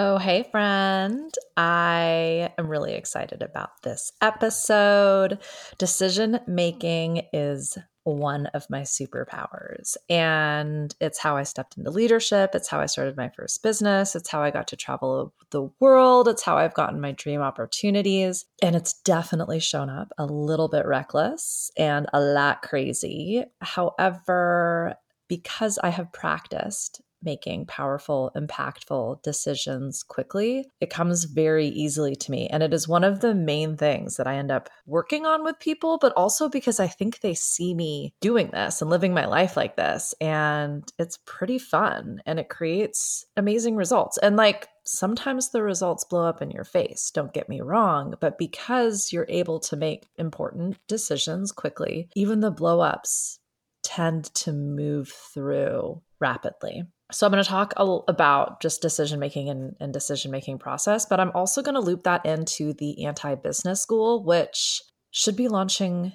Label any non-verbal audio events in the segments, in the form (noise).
Oh, hey, friend. I am really excited about this episode. Decision making is one of my superpowers, and it's how I stepped into leadership. It's how I started my first business. It's how I got to travel the world. It's how I've gotten my dream opportunities. And it's definitely shown up a little bit reckless and a lot crazy. However, because I have practiced making powerful, impactful decisions quickly, it comes very easily to me. And it is one of the main things that I end up working on with people, but also because I think they see me doing this and living my life like this. And it's pretty fun and it creates amazing results. And like, Sometimes the results blow up in your face, don't get me wrong, but because you're able to make important decisions quickly, even the blow ups tend to move through rapidly. So I'm going to talk a, about just decision making and, and decision making process, but I'm also going to loop that into the anti business school, which should be launching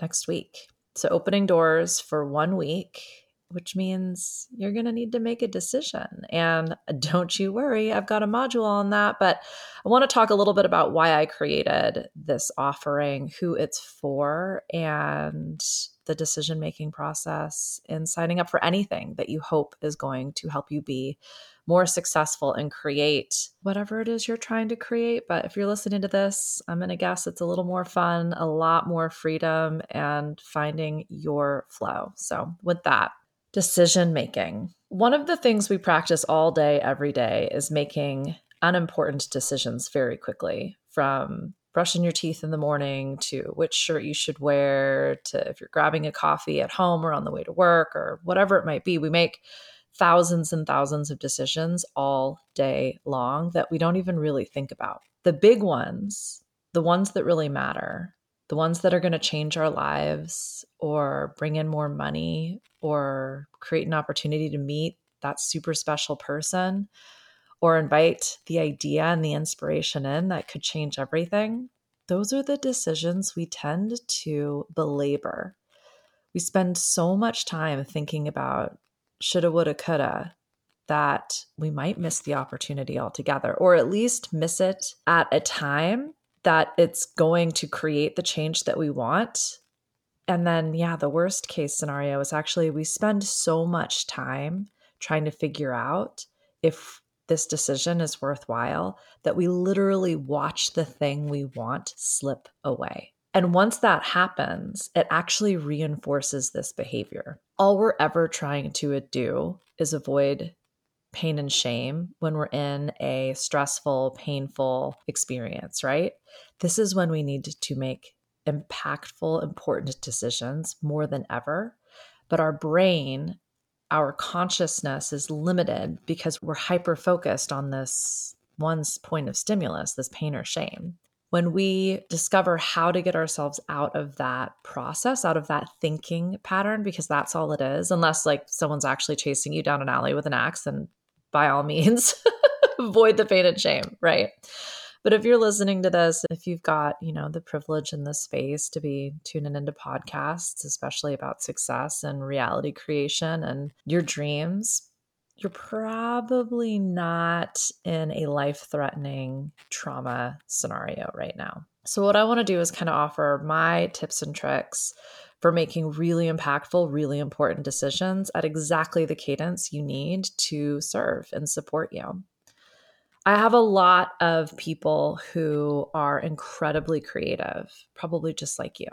next week. So opening doors for one week, which means you're going to need to make a decision. And (laughs) don't you worry, I've got a module on that, but I want to talk a little bit about why I created this offering, who it's for, and the decision making process in signing up for anything that you hope is going to help you be more successful and create whatever it is you're trying to create. But if you're listening to this, I'm going to guess it's a little more fun, a lot more freedom, and finding your flow. So, with that, decision making. One of the things we practice all day, every day is making unimportant decisions very quickly from brushing your teeth in the morning to which shirt you should wear to if you're grabbing a coffee at home or on the way to work or whatever it might be. We make thousands and thousands of decisions all day long that we don't even really think about. The big ones, the ones that really matter, the ones that are going to change our lives or bring in more money or create an opportunity to meet that super special person or invite the idea and the inspiration in that could change everything, those are the decisions we tend to belabor. We spend so much time thinking about shoulda, woulda, coulda that we might miss the opportunity altogether, or at least miss it at a time that it's going to create the change that we want. And then, yeah, the worst case scenario is actually we spend so much time trying to figure out if this decision is worthwhile that we literally watch the thing we want slip away. And once that happens, it actually reinforces this behavior. All we're ever trying to do is avoid pain and shame when we're in a stressful, painful experience, right? This is when we need to make impactful, important decisions more than ever. But our brain our consciousness is limited because we're hyper focused on this one point of stimulus, this pain or shame. When we discover how to get ourselves out of that process, out of that thinking pattern, because that's all it is, unless like someone's actually chasing you down an alley with an axe, then by all means, (laughs) avoid the pain and shame, right? But if you're listening to this, if you've got, you know, the privilege in the space to be tuning into podcasts, especially about success and reality creation and your dreams, you're probably not in a life threatening trauma scenario right now. So, what I want to do is kind of offer my tips and tricks for making really impactful, really important decisions at exactly the cadence you need to serve and support you. I have a lot of people who are incredibly creative, probably just like you.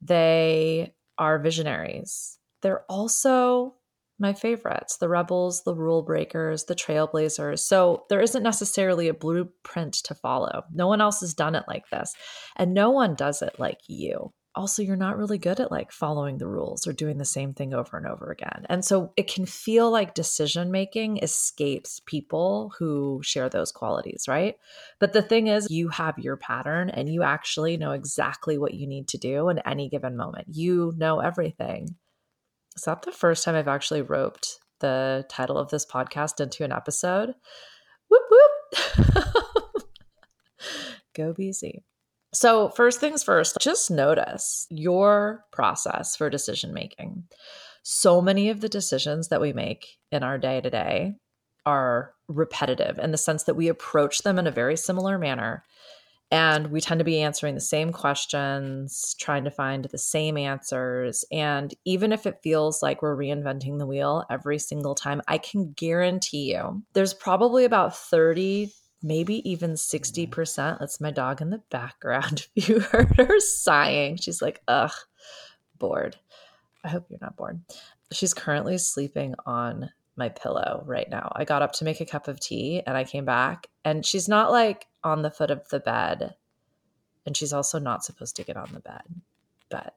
They are visionaries. They're also my favorites the rebels, the rule breakers, the trailblazers. So there isn't necessarily a blueprint to follow. No one else has done it like this, and no one does it like you also you're not really good at like following the rules or doing the same thing over and over again. And so it can feel like decision making escapes people who share those qualities, right? But the thing is, you have your pattern and you actually know exactly what you need to do in any given moment. You know everything. Is that the first time I've actually roped the title of this podcast into an episode? Whoop whoop. (laughs) Go BZ. So, first things first, just notice your process for decision making. So many of the decisions that we make in our day to day are repetitive in the sense that we approach them in a very similar manner. And we tend to be answering the same questions, trying to find the same answers. And even if it feels like we're reinventing the wheel every single time, I can guarantee you there's probably about 30 maybe even 60%. That's my dog in the background. (laughs) If you heard her sighing, she's like, ugh, bored. I hope you're not bored. She's currently sleeping on my pillow right now. I got up to make a cup of tea and I came back and she's not like on the foot of the bed. And she's also not supposed to get on the bed, but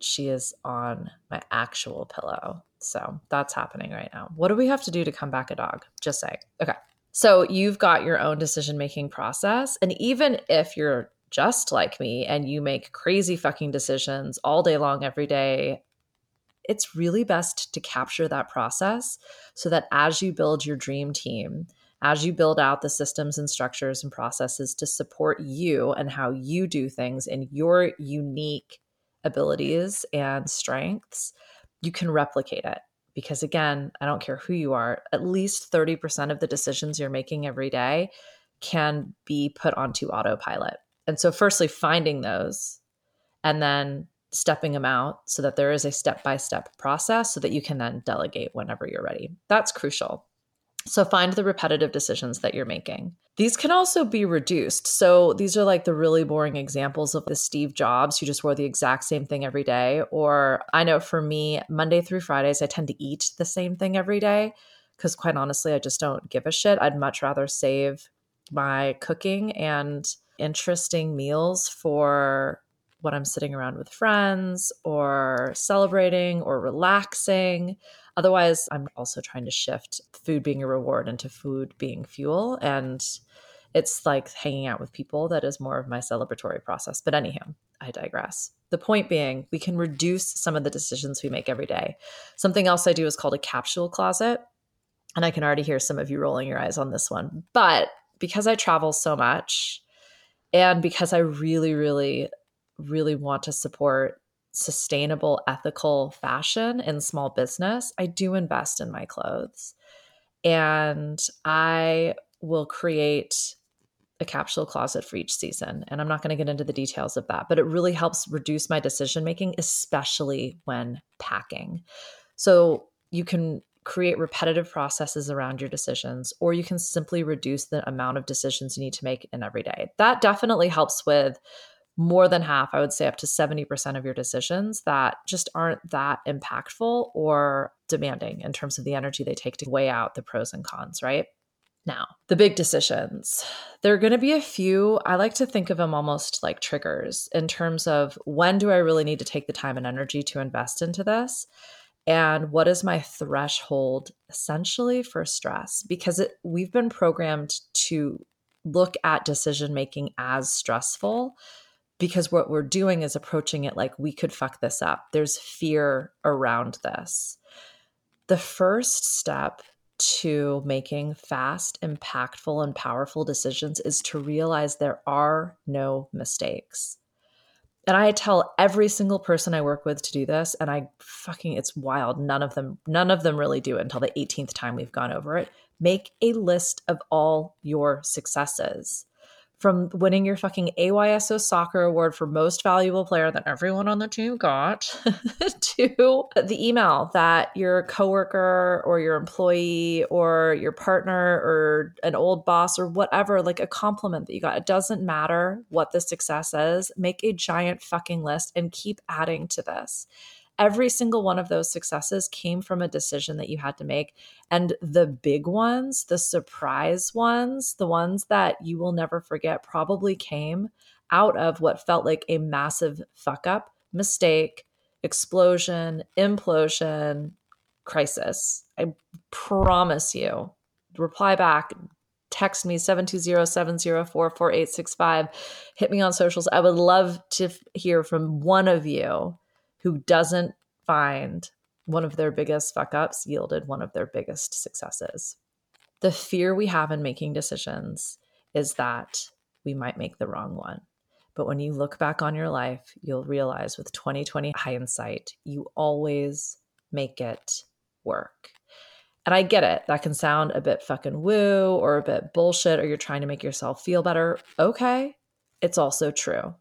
she is on my actual pillow. So that's happening right now. What do we have to do to come back a dog? Just say, okay. So you've got your own decision making process. And even if you're just like me and you make crazy fucking decisions all day long, every day, it's really best to capture that process so that as you build your dream team, as you build out the systems and structures and processes to support you and how you do things in your unique abilities and strengths, you can replicate it. Because again, I don't care who you are, at least 30% of the decisions you're making every day can be put onto autopilot. And so, firstly, finding those and then stepping them out so that there is a step by step process so that you can then delegate whenever you're ready. That's crucial. So find the repetitive decisions that you're making. These can also be reduced. So these are like the really boring examples of the Steve Jobs who just wore the exact same thing every day. Or I know for me, Monday through Fridays, I tend to eat the same thing every day because quite honestly, I just don't give a shit. I'd much rather save my cooking and interesting meals for when I'm sitting around with friends or celebrating or relaxing. Otherwise, I'm also trying to shift food being a reward into food being fuel. And it's like hanging out with people that is more of my celebratory process. But anyhow, I digress. The point being, we can reduce some of the decisions we make every day. Something else I do is called a capsule closet. And I can already hear some of you rolling your eyes on this one. But because I travel so much and because I really, really really want to support sustainable, ethical fashion and small business, I do invest in my clothes. And I will create a capsule closet for each season. And I'm not going to get into the details of that, but it really helps reduce my decision making, especially when packing. So you can create repetitive processes around your decisions, or you can simply reduce the amount of decisions you need to make in every day. That definitely helps with more than half, I would say up to 70% of your decisions that just aren't that impactful or demanding in terms of the energy they take to weigh out the pros and cons, right? Now, the big decisions. There are going to be a few, I like to think of them almost like triggers in terms of when do I really need to take the time and energy to invest into this? And what is my threshold essentially for stress? Because it, we've been programmed to look at decision making as stressful because what we're doing is approaching it like we could fuck this up. There's fear around this. The first step to making fast, impactful, and powerful decisions is to realize there are no mistakes. And I tell every single person I work with to do this, and I fucking, it's wild. None of them, none of them really do it until the 18th time we've gone over it. Make a list of all your successes from winning your fucking AYSO soccer award for most valuable player that everyone on the team got (laughs) to the email that your coworker or your employee or your partner or an old boss or whatever, like a compliment that you got. It doesn't matter what the success is. Make a giant fucking list and keep adding to this every single one of those successes came from a decision that you had to make. And the big ones, the surprise ones, the ones that you will never forget, probably came out of what felt like a massive fuck up, mistake, explosion, implosion, crisis. I promise you. Reply back, text me 720-704-4865 hit me on socials i would love to hear from one of you who doesn't find one of their biggest fuck ups yielded one of their biggest successes. The fear we have in making decisions is that we might make the wrong one. But when you look back on your life, you'll realize with 2020 hindsight, you always make it work. And I get it. That can sound a bit fucking woo or a bit bullshit, or you're trying to make yourself feel better. Okay. It's also true,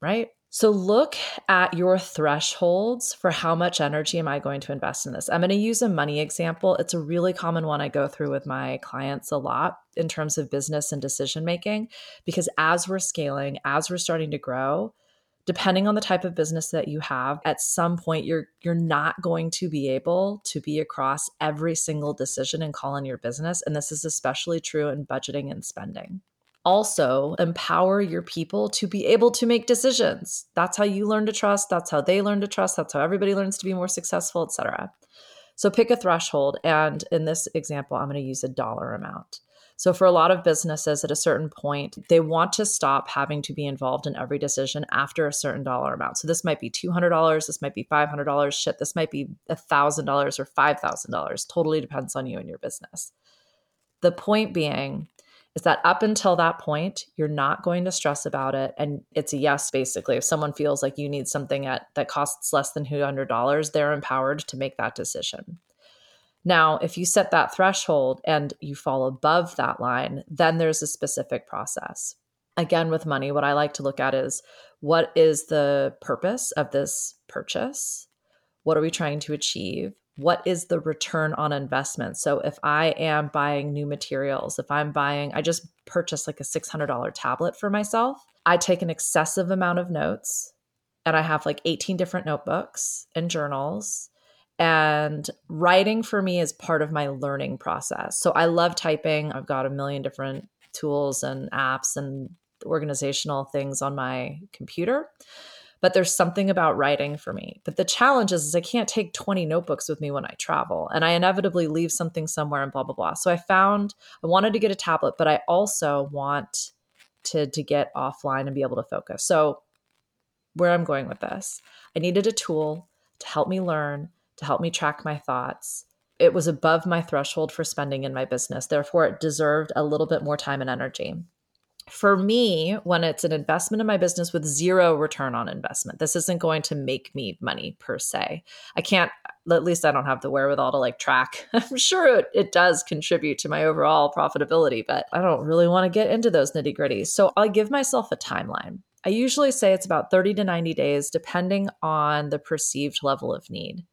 right? So look at your thresholds for how much energy am I going to invest in this. I'm going to use a money example. It's a really common one I go through with my clients a lot in terms of business and decision making because as we're scaling, as we're starting to grow, depending on the type of business that you have at some point you're you're not going to be able to be across every single decision and call in your business and this is especially true in budgeting and spending also empower your people to be able to make decisions that's how you learn to trust that's how they learn to trust that's how everybody learns to be more successful etc so pick a threshold and in this example i'm going to use a dollar amount so, for a lot of businesses at a certain point, they want to stop having to be involved in every decision after a certain dollar amount. So, this might be $200, this might be $500, shit, this might be $1,000 or $5,000. Totally depends on you and your business. The point being, is that up until that point, you're not going to stress about it. And it's a yes, basically. If someone feels like you need something at that costs less than $200, they're empowered to make that decision. Now, if you set that threshold and you fall above that line, then there's a specific process. Again, with money, what I like to look at is what is the purpose of this purchase? What are we trying to achieve? What is the return on investment? So, if I am buying new materials, if I'm buying, I just purchased like a $600 tablet for myself, I take an excessive amount of notes and I have like 18 different notebooks and journals and writing for me is part of my learning process. So I love typing. I've got a million different tools and apps and organizational things on my computer. But there's something about writing for me. But the challenge is, is I can't take 20 notebooks with me when I travel. And I inevitably leave something somewhere and blah, blah, blah. So I found I wanted to get a tablet, but I also want to, to get offline and be able to focus. So where I'm going with this, I needed a tool to help me learn to help me track my thoughts. It was above my threshold for spending in my business. Therefore, it deserved a little bit more time and energy. For me, when it's an investment in my business with zero return on investment, this isn't going to make me money per se. I can't, at least I don't have the wherewithal to like track. (laughs) I'm sure it, it does contribute to my overall profitability, but I don't really want to get into those nitty gritties. So I give myself a timeline. I usually say it's about 30 to 90 days, depending on the perceived level of need.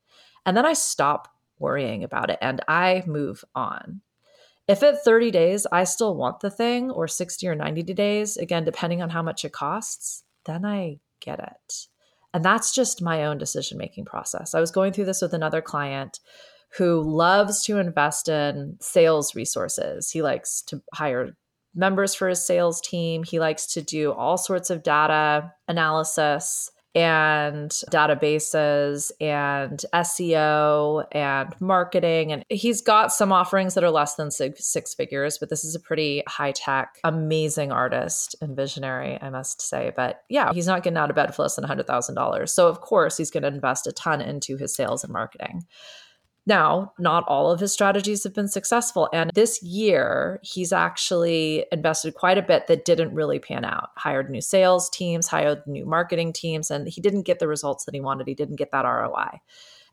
And then I stop worrying about it and I move on. If at 30 days I still want the thing, or 60 or 90 days, again, depending on how much it costs, then I get it. And that's just my own decision making process. I was going through this with another client who loves to invest in sales resources. He likes to hire members for his sales team, he likes to do all sorts of data analysis and databases and SEO and marketing. And he's got some offerings that are less than six, six figures, but this is a pretty high tech, amazing artist and visionary, I must say. But yeah, he's not getting out of bed for less than $100,000. So, of course, he's going to invest a ton into his sales and marketing. Now, not all of his strategies have been successful. And this year, he's actually invested quite a bit that didn't really pan out. Hired new sales teams, hired new marketing teams, and he didn't get the results that he wanted. He didn't get that ROI.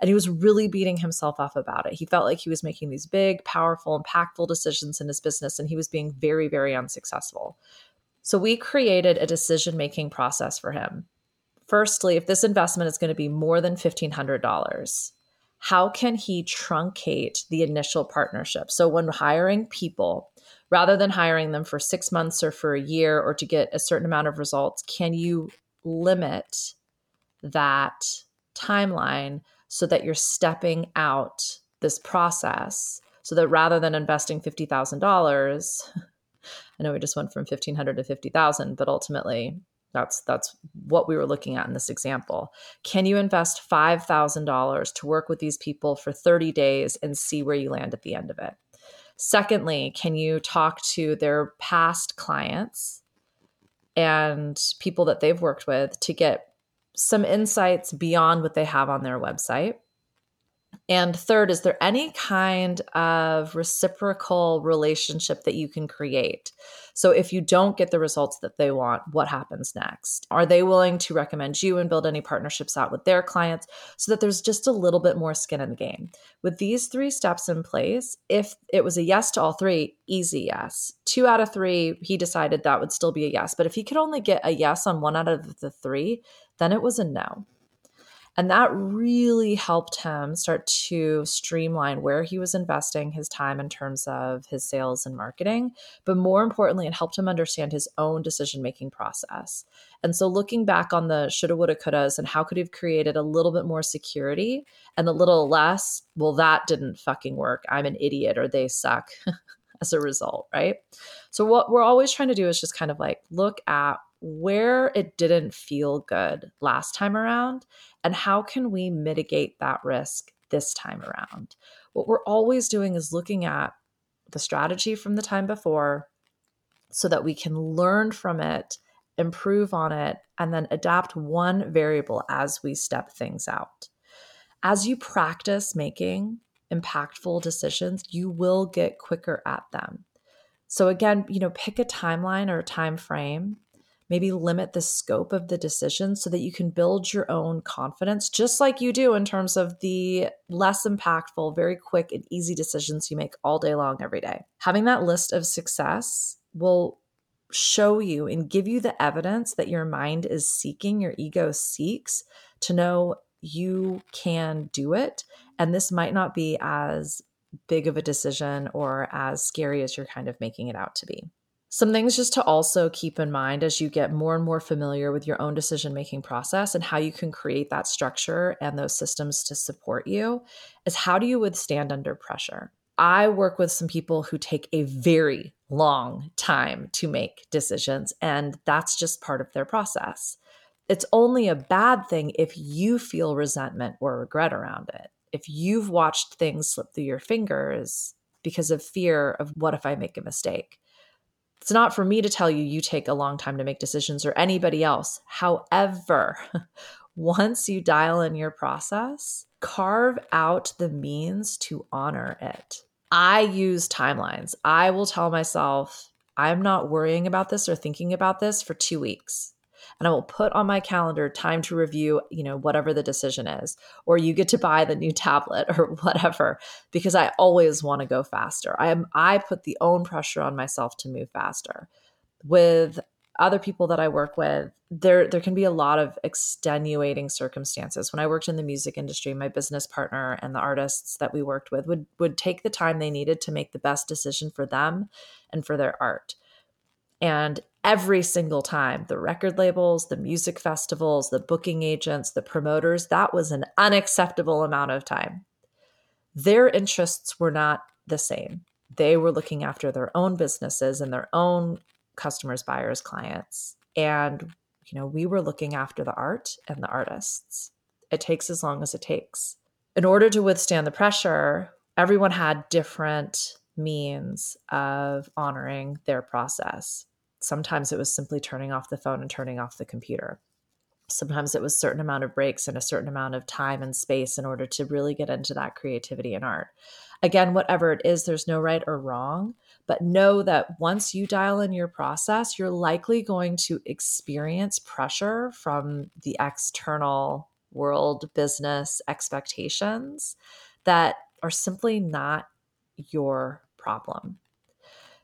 And he was really beating himself up about it. He felt like he was making these big, powerful, impactful decisions in his business, and he was being very, very unsuccessful. So we created a decision making process for him. Firstly, if this investment is going to be more than $1,500, how can he truncate the initial partnership? So when hiring people, rather than hiring them for six months or for a year or to get a certain amount of results, can you limit that timeline so that you're stepping out this process so that rather than investing $50,000, (laughs) I know we just went from 1500 to 50,000, but ultimately that's that's what we were looking at in this example. Can you invest $5,000 to work with these people for 30 days and see where you land at the end of it? Secondly, can you talk to their past clients and people that they've worked with to get some insights beyond what they have on their website? And third, is there any kind of reciprocal relationship that you can create? So, if you don't get the results that they want, what happens next? Are they willing to recommend you and build any partnerships out with their clients so that there's just a little bit more skin in the game? With these three steps in place, if it was a yes to all three, easy yes. Two out of three, he decided that would still be a yes. But if he could only get a yes on one out of the three, then it was a no. And that really helped him start to streamline where he was investing his time in terms of his sales and marketing. But more importantly, it helped him understand his own decision making process. And so, looking back on the shoulda, woulda, couldas, and how could he have created a little bit more security and a little less, well, that didn't fucking work. I'm an idiot or they suck (laughs) as a result, right? So, what we're always trying to do is just kind of like look at where it didn't feel good last time around and how can we mitigate that risk this time around. What we're always doing is looking at the strategy from the time before so that we can learn from it, improve on it, and then adapt one variable as we step things out. As you practice making impactful decisions, you will get quicker at them. So again, you know, pick a timeline or a time frame maybe limit the scope of the decision so that you can build your own confidence, just like you do in terms of the less impactful, very quick and easy decisions you make all day long, every day. Having that list of success will show you and give you the evidence that your mind is seeking, your ego seeks to know you can do it. And this might not be as big of a decision or as scary as you're kind of making it out to be. Some things just to also keep in mind as you get more and more familiar with your own decision making process and how you can create that structure and those systems to support you is how do you withstand under pressure? I work with some people who take a very long time to make decisions, and that's just part of their process. It's only a bad thing if you feel resentment or regret around it. If you've watched things slip through your fingers because of fear of what if I make a mistake it's not for me to tell you you take a long time to make decisions or anybody else. However, (laughs) once you dial in your process, carve out the means to honor it. I use timelines. I will tell myself, I'm not worrying about this or thinking about this for two weeks and I will put on my calendar time to review, you know, whatever the decision is, or you get to buy the new tablet (laughs) or whatever, because I always want to go faster. I am I put the own pressure on myself to move faster. With other people that I work with, there there can be a lot of extenuating circumstances. When I worked in the music industry, my business partner and the artists that we worked with would would take the time they needed to make the best decision for them and for their art. And every single time the record labels, the music festivals, the booking agents, the promoters, that was an unacceptable amount of time. Their interests were not the same. They were looking after their own businesses and their own customers, buyers, clients. And, you know, we were looking after the art and the artists. It takes as long as it takes. In order to withstand the pressure, everyone had different means of honoring their process. Sometimes it was simply turning off the phone and turning off the computer. Sometimes it was certain amount of breaks and a certain amount of time and space in order to really get into that creativity and art. Again, whatever it is, there's no right or wrong, but know that once you dial in your process, you're likely going to experience pressure from the external world business expectations that are simply not your problem.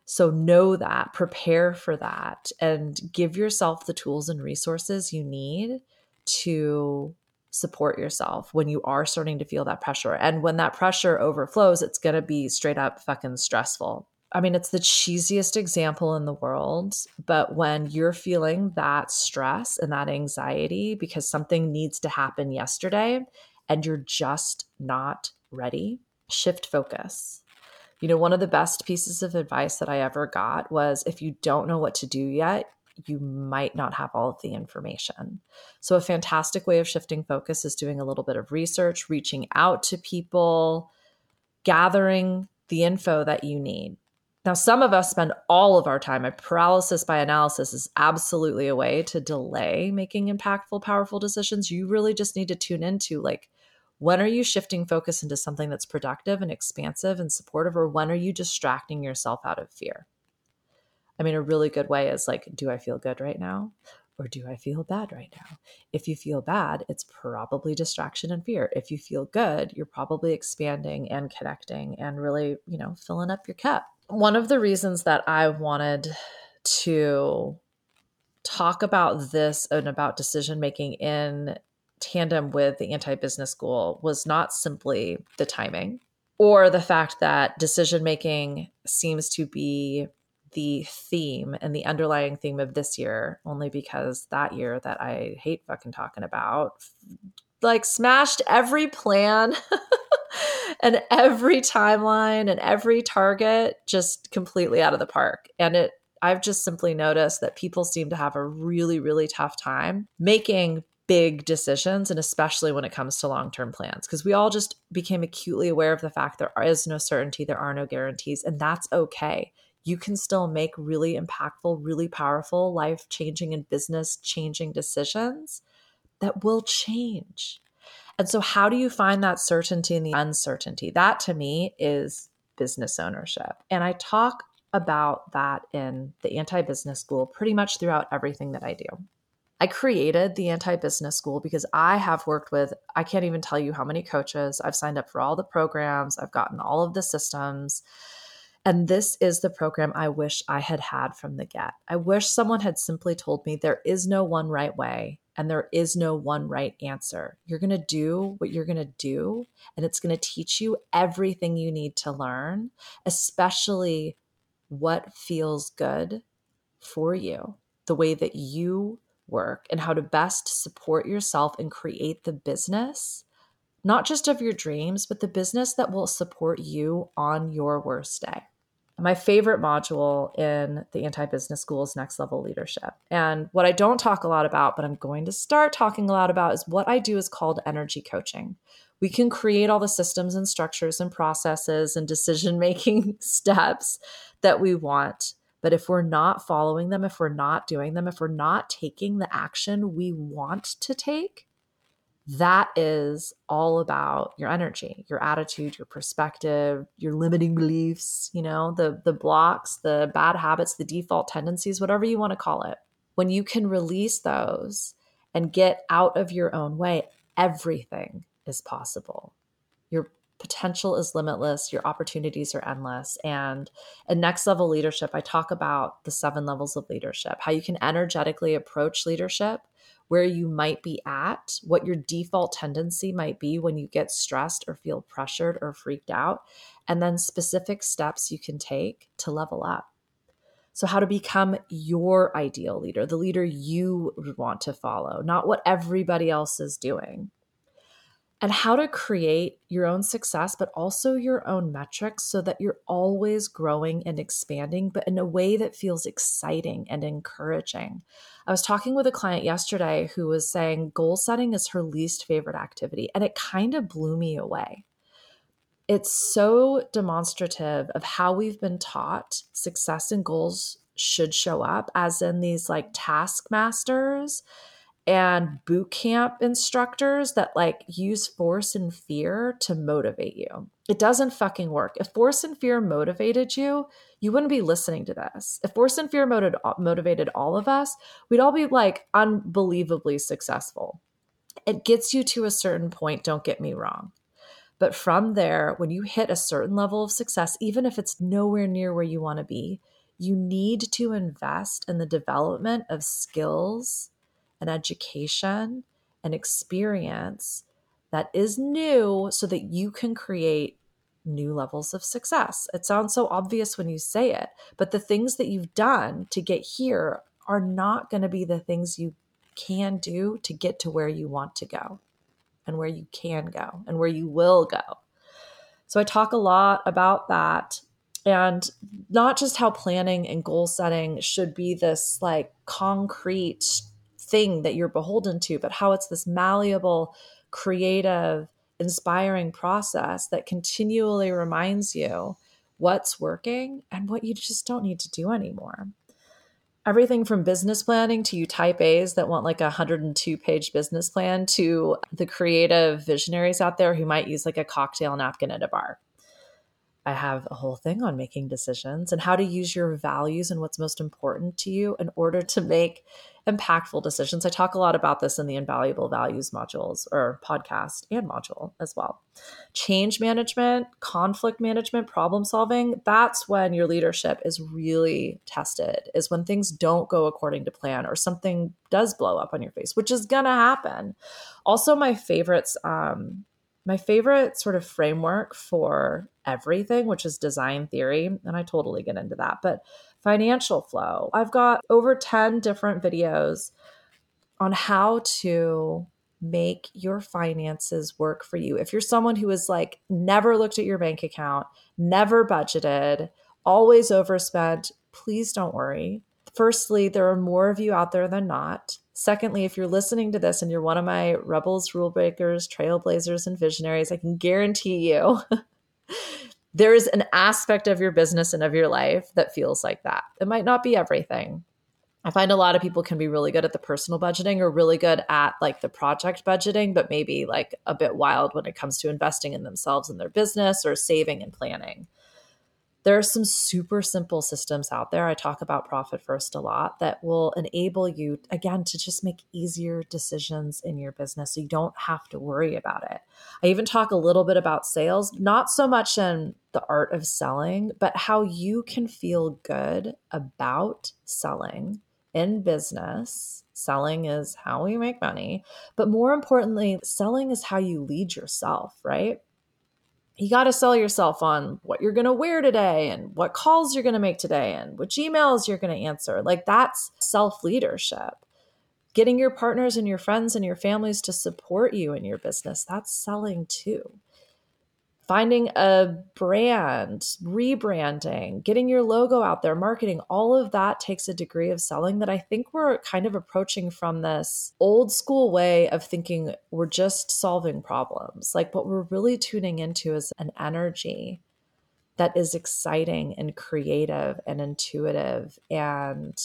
So know that, prepare for that, and give yourself the tools and resources you need to support yourself when you are starting to feel that pressure. And when that pressure overflows, it's going to be straight up fucking stressful. I mean, it's the cheesiest example in the world, but when you're feeling that stress and that anxiety because something needs to happen yesterday and you're just not ready, shift focus you know, one of the best pieces of advice that I ever got was if you don't know what to do yet, you might not have all of the information. So, a fantastic way of shifting focus is doing a little bit of research, reaching out to people, gathering the info that you need. Now, some of us spend all of our time. A paralysis by analysis is absolutely a way to delay making impactful, powerful decisions. You really just need to tune into like, When are you shifting focus into something that's productive and expansive and supportive, or when are you distracting yourself out of fear? I mean, a really good way is like, do I feel good right now? Or do I feel bad right now? If you feel bad, it's probably distraction and fear. If you feel good, you're probably expanding and connecting and really, you know, filling up your cup. One of the reasons that I wanted to talk about this and about decision making in tandem with the anti business school was not simply the timing or the fact that decision making seems to be the theme and the underlying theme of this year, only because that year that I hate fucking talking about, like smashed every plan (laughs) and every timeline and every target just completely out of the park. And it, I've just simply noticed that people seem to have a really, really tough time making big decisions and especially when it comes to long-term plans because we all just became acutely aware of the fact there is no certainty there are no guarantees and that's okay you can still make really impactful, really powerful, life changing and business changing decisions that will change. And so, how do you find that certainty in the uncertainty? That to me is business ownership. And I talk about that in the anti business school pretty much throughout everything that I do. I created the anti business school because I have worked with, I can't even tell you how many coaches. I've signed up for all the programs, I've gotten all of the systems. And this is the program I wish I had had from the get. I wish someone had simply told me there is no one right way and there is no one right answer. You're going to do what you're going to do, and it's going to teach you everything you need to learn, especially what feels good for you, the way that you work, and how to best support yourself and create the business not just of your dreams, but the business that will support you on your worst day. My favorite module in the anti business school is next level leadership. And what I don't talk a lot about, but I'm going to start talking a lot about, is what I do is called energy coaching. We can create all the systems and structures and processes and decision making (laughs) steps that we want. But if we're not following them, if we're not doing them, if we're not taking the action we want to take, that is all about your energy your attitude your perspective your limiting beliefs you know the the blocks the bad habits the default tendencies whatever you want to call it. When you can release those and get out of your own way everything is possible. Your potential is limitless your opportunities are endless and in next level leadership i talk about the seven levels of leadership how you can energetically approach leadership where you might be at, what your default tendency might be when you get stressed or feel pressured or freaked out, and then specific steps you can take to level up. So, how to become your ideal leader, the leader you want to follow, not what everybody else is doing and how to create your own success, but also your own metrics so that you're always growing and expanding, but in a way that feels exciting and encouraging. I was talking with a client yesterday who was saying goal setting is her least favorite activity, and it kind of blew me away. It's so demonstrative of how we've been taught success and goals should show up, as in these like taskmasters and boot camp instructors that like use force and fear to motivate you. It doesn't fucking work. If force and fear motivated you, you wouldn't be listening to this. If force and fear motivated, motivated all of us, we'd all be like unbelievably successful. It gets you to a certain point, don't get me wrong. But from there, when you hit a certain level of success, even if it's nowhere near where you want to be, you need to invest in the development of skills and education and experience that is new so that you can create new levels of success. It sounds so obvious when you say it, but the things that you've done to get here are not going to be the things you can do to get to where you want to go and where you can go and where you will go. So I talk a lot about that and not just how planning and goal setting should be this like concrete thing that you're beholden to, but how it's this malleable, creative, inspiring process that continually reminds you what's working and what you just don't need to do anymore. everything from business planning to you type A's that want like a 102 page business plan to the creative visionaries out there who might use like a cocktail napkin at a bar. I have a whole thing on making decisions and how to use your values and what's most important to you in order to make impactful decisions. I talk a lot about this in the Invaluable Values modules or podcast and module as well. Change management, conflict management, problem solving, that's when your leadership is really tested, is when things don't go according to plan or something does blow up on your face, which is going to happen. Also, my favorites, um, my favorite sort of framework for everything, which is design theory, and I totally get into that, but financial flow. I've got over 10 different videos on how to make your finances work for you. If you're someone who has like never looked at your bank account, never budgeted, always overspent, please don't worry. Firstly, there are more of you out there than not. Secondly, if you're listening to this and you're one of my rebels, rule breakers, trailblazers, and visionaries, I can guarantee you (laughs) there is an aspect of your business and of your life that feels like that. It might not be everything. I find a lot of people can be really good at the personal budgeting or really good at like the project budgeting, but maybe like a bit wild when it comes to investing in themselves and their business or saving and planning there are some super simple systems out there. I talk about Profit First a lot that will enable you, again, to just make easier decisions in your business so you don't have to worry about it. I even talk a little bit about sales, not so much in the art of selling, but how you can feel good about selling in business. Selling is how we make money. But more importantly, selling is how you lead yourself, right? You got to sell yourself on what you're going to wear today and what calls you're going to make today and which emails you're going to answer. Like that's self leadership. Getting your partners and your friends and your families to support you in your business, that's selling too finding a brand, rebranding, getting your logo out there, marketing, all of that takes a degree of selling that I think we're kind of approaching from this old school way of thinking we're just solving problems. Like what we're really tuning into is an energy that is exciting and creative and intuitive and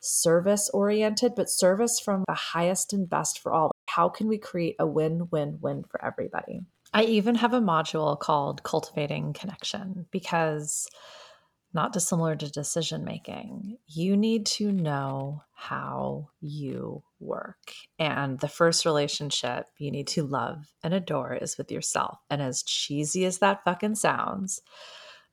service oriented, but service from the highest and best for all. How can we create a win win win for everybody? I even have a module called Cultivating Connection because, not dissimilar to decision making, you need to know how you work. And the first relationship you need to love and adore is with yourself. And as cheesy as that fucking sounds,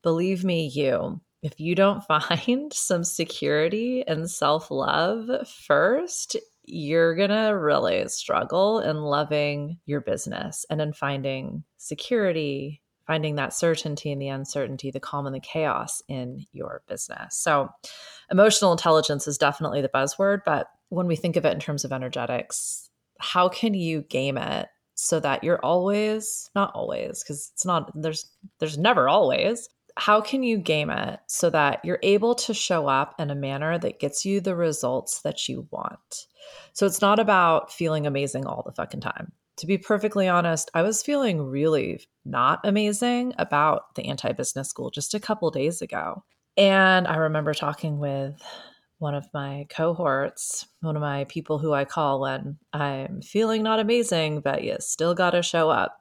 believe me, you, if you don't (laughs) find some security and self love first, you're going to really struggle in loving your business and in finding security, finding that certainty and the uncertainty, the calm and the chaos in your business. So, emotional intelligence is definitely the buzzword, but when we think of it in terms of energetics, how can you game it so that you're always, not always, because it's not, there's, there's never always, how can you game it so that you're able to show up in a manner that gets you the results that you want? So it's not about feeling amazing all the fucking time. To be perfectly honest, I was feeling really not amazing about the anti business school just a couple days ago. And I remember talking with one of my cohorts, one of my people who I call when I'm feeling not amazing, but you still got to show up.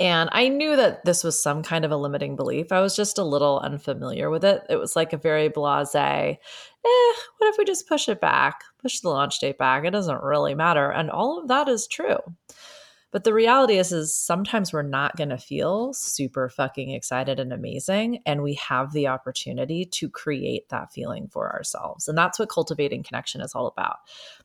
And I knew that this was some kind of a limiting belief. I was just a little unfamiliar with it. It was like a very blase, eh, what if we just push it back, push the launch date back? It doesn't really matter. And all of that is true. But the reality is, is sometimes we're not going to feel super fucking excited and amazing. And we have the opportunity to create that feeling for ourselves. And that's what cultivating connection is all about.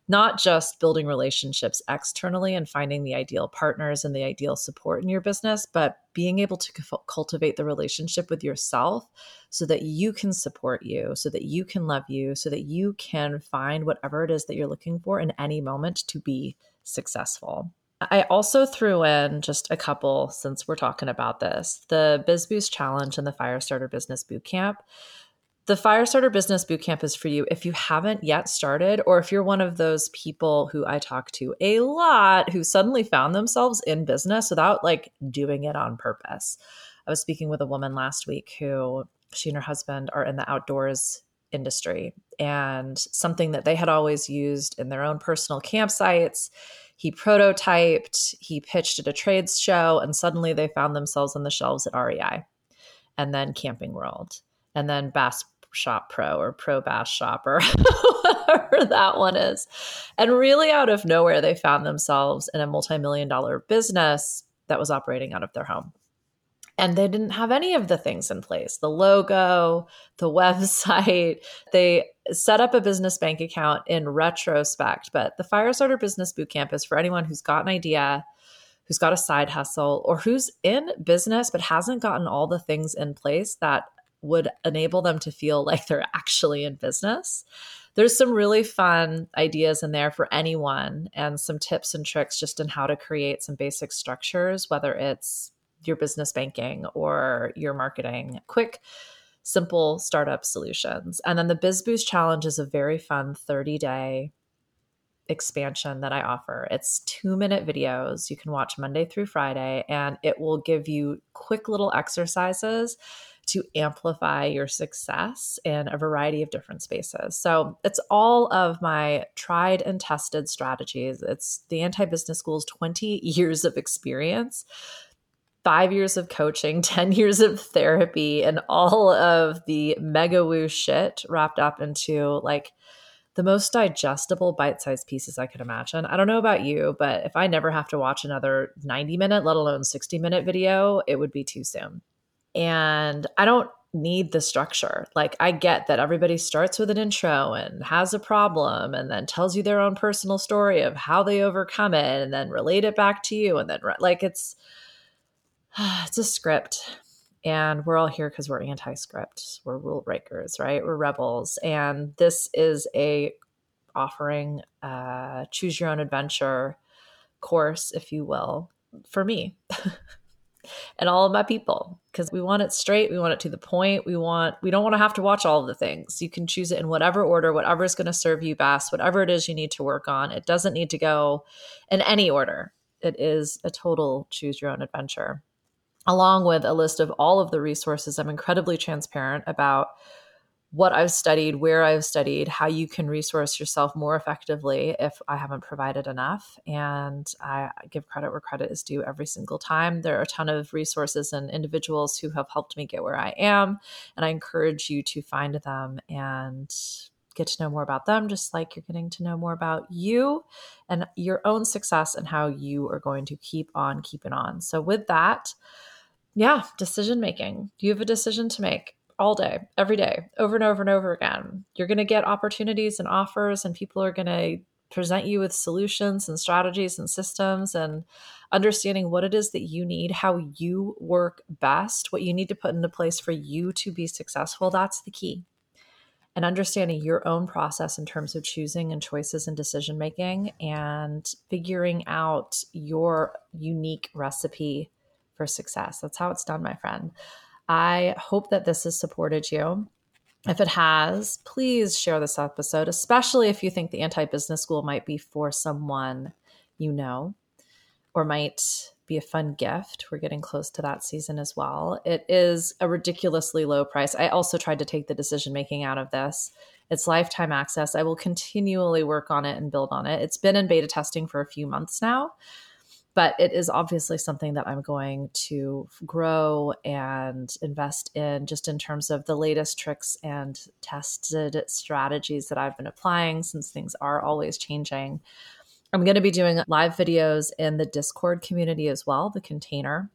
Not just building relationships externally and finding the ideal partners and the ideal support in your business, but being able to cultivate the relationship with yourself so that you can support you, so that you can love you, so that you can find whatever it is that you're looking for in any moment to be successful. I also threw in just a couple since we're talking about this the Biz Boost Challenge and the Firestarter Business Bootcamp. The Firestarter Business Bootcamp is for you if you haven't yet started, or if you're one of those people who I talk to a lot who suddenly found themselves in business without like doing it on purpose. I was speaking with a woman last week who she and her husband are in the outdoors industry and something that they had always used in their own personal campsites. He prototyped, he pitched at a trades show, and suddenly they found themselves on the shelves at REI and then Camping World and then Bass Shop Pro or Pro Bass Shop or (laughs) whatever that one is. And really out of nowhere, they found themselves in a multi million dollar business that was operating out of their home. And they didn't have any of the things in place the logo, the (laughs) website. They set up a business bank account in retrospect. But the Firestarter Business Bootcamp is for anyone who's got an idea, who's got a side hustle, or who's in business but hasn't gotten all the things in place that would enable them to feel like they're actually in business. There's some really fun ideas in there for anyone and some tips and tricks just in how to create some basic structures, whether it's your business banking or your marketing. Quick, simple startup solutions. And then the BizBoost Challenge is a very fun 30 day expansion that I offer. It's two minute videos you can watch Monday through Friday, and it will give you quick little exercises to amplify your success in a variety of different spaces. So it's all of my tried and tested strategies. It's the Anti Business School's 20 (laughs) years of experience five years of coaching, (laughs) 10 years of therapy, and all of the mega woo shit wrapped up into like the most digestible bite sized pieces I could imagine. I don't know about you, but if I never have to watch another 90 minute, let alone 60 minute video, it would be too soon. And I don't need the structure. Like, I get that everybody starts with an intro and has a problem and then tells you their own personal story of how they overcome it and then relate it back to you. And then, like, it's, (sighs) it's a script and we're all here because we're anti-script we're rule breakers right we're rebels and this is a offering uh choose your own adventure course if you will for me (laughs) and all of my people because we want it straight we want it to the point we want we don't want to have to watch all of the things you can choose it in whatever order whatever is going to serve you best whatever it is you need to work on it doesn't need to go in any order it is a total choose your own adventure along with a list of all of the resources. I'm incredibly transparent about what I've studied, where I've studied, how you can resource yourself more effectively if I haven't provided enough. And I give credit where credit is due every single time. There are a ton of resources and individuals who have helped me get where I am. And I encourage you to find them and get to know more about them, just like you're getting to know more about you and your own success and how you are going to keep on keeping on. So, with that, yeah, decision making. You have a decision to make all day, every day, over and over and over again. You're going to get opportunities and offers, and people are going to present you with solutions and strategies and systems and understanding what it is that you need, how you work best, what you need to put into place for you to be successful. That's the key. And understanding your own process in terms of choosing and choices and decision making and figuring out your unique recipe for success. That's how it's done, my friend. I hope that this has supported you. If it has, please share this episode, especially if you think the anti business school might be for someone you know or might be a fun gift. We're getting close to that season as well. It is a ridiculously low price. I also tried to take the decision making out of this. It's lifetime access. I will continually work on it and build on it. It's been in beta testing for a few months now but it is obviously something that I'm going to grow and invest in just in terms of the latest tricks and tested strategies that I've been applying since things are always changing. I'm going to be doing live videos in the Discord community as well, the container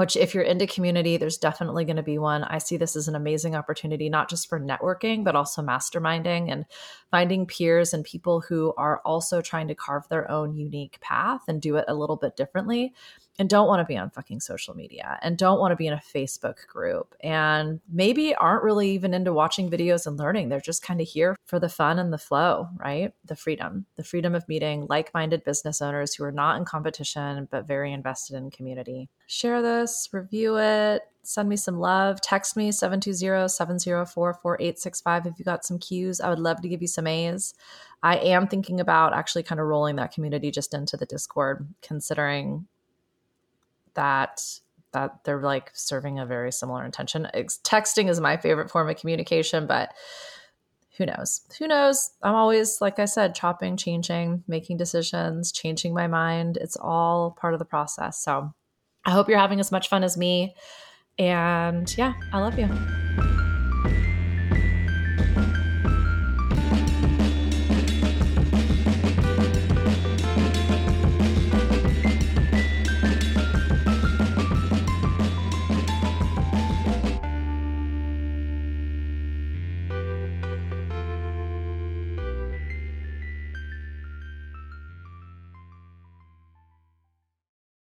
which if you're into community there's definitely going to be one. I see this as an amazing opportunity not just for networking but also masterminding and finding peers and people who are also trying to carve their own unique path and do it a little bit differently and don't want to be on fucking social media and don't want to be in a Facebook group and maybe aren't really even into watching videos and learning. They're just kind of here for the fun and the flow, right? The freedom, the freedom of meeting like minded business owners who are not in competition but very invested in community. Share this, review it, send me some love. Text me 720 704 4865 if you got some cues. I would love to give you some A's. I am thinking about actually kind of rolling that community just into the Discord, considering that that they're like serving a very similar intention. texting is my favorite form of communication, but who knows? Who knows? I'm always, like I said, chopping, changing, making decisions, changing my mind. It's all part of the process. So I hope you're having as much fun as me. And yeah, I love you.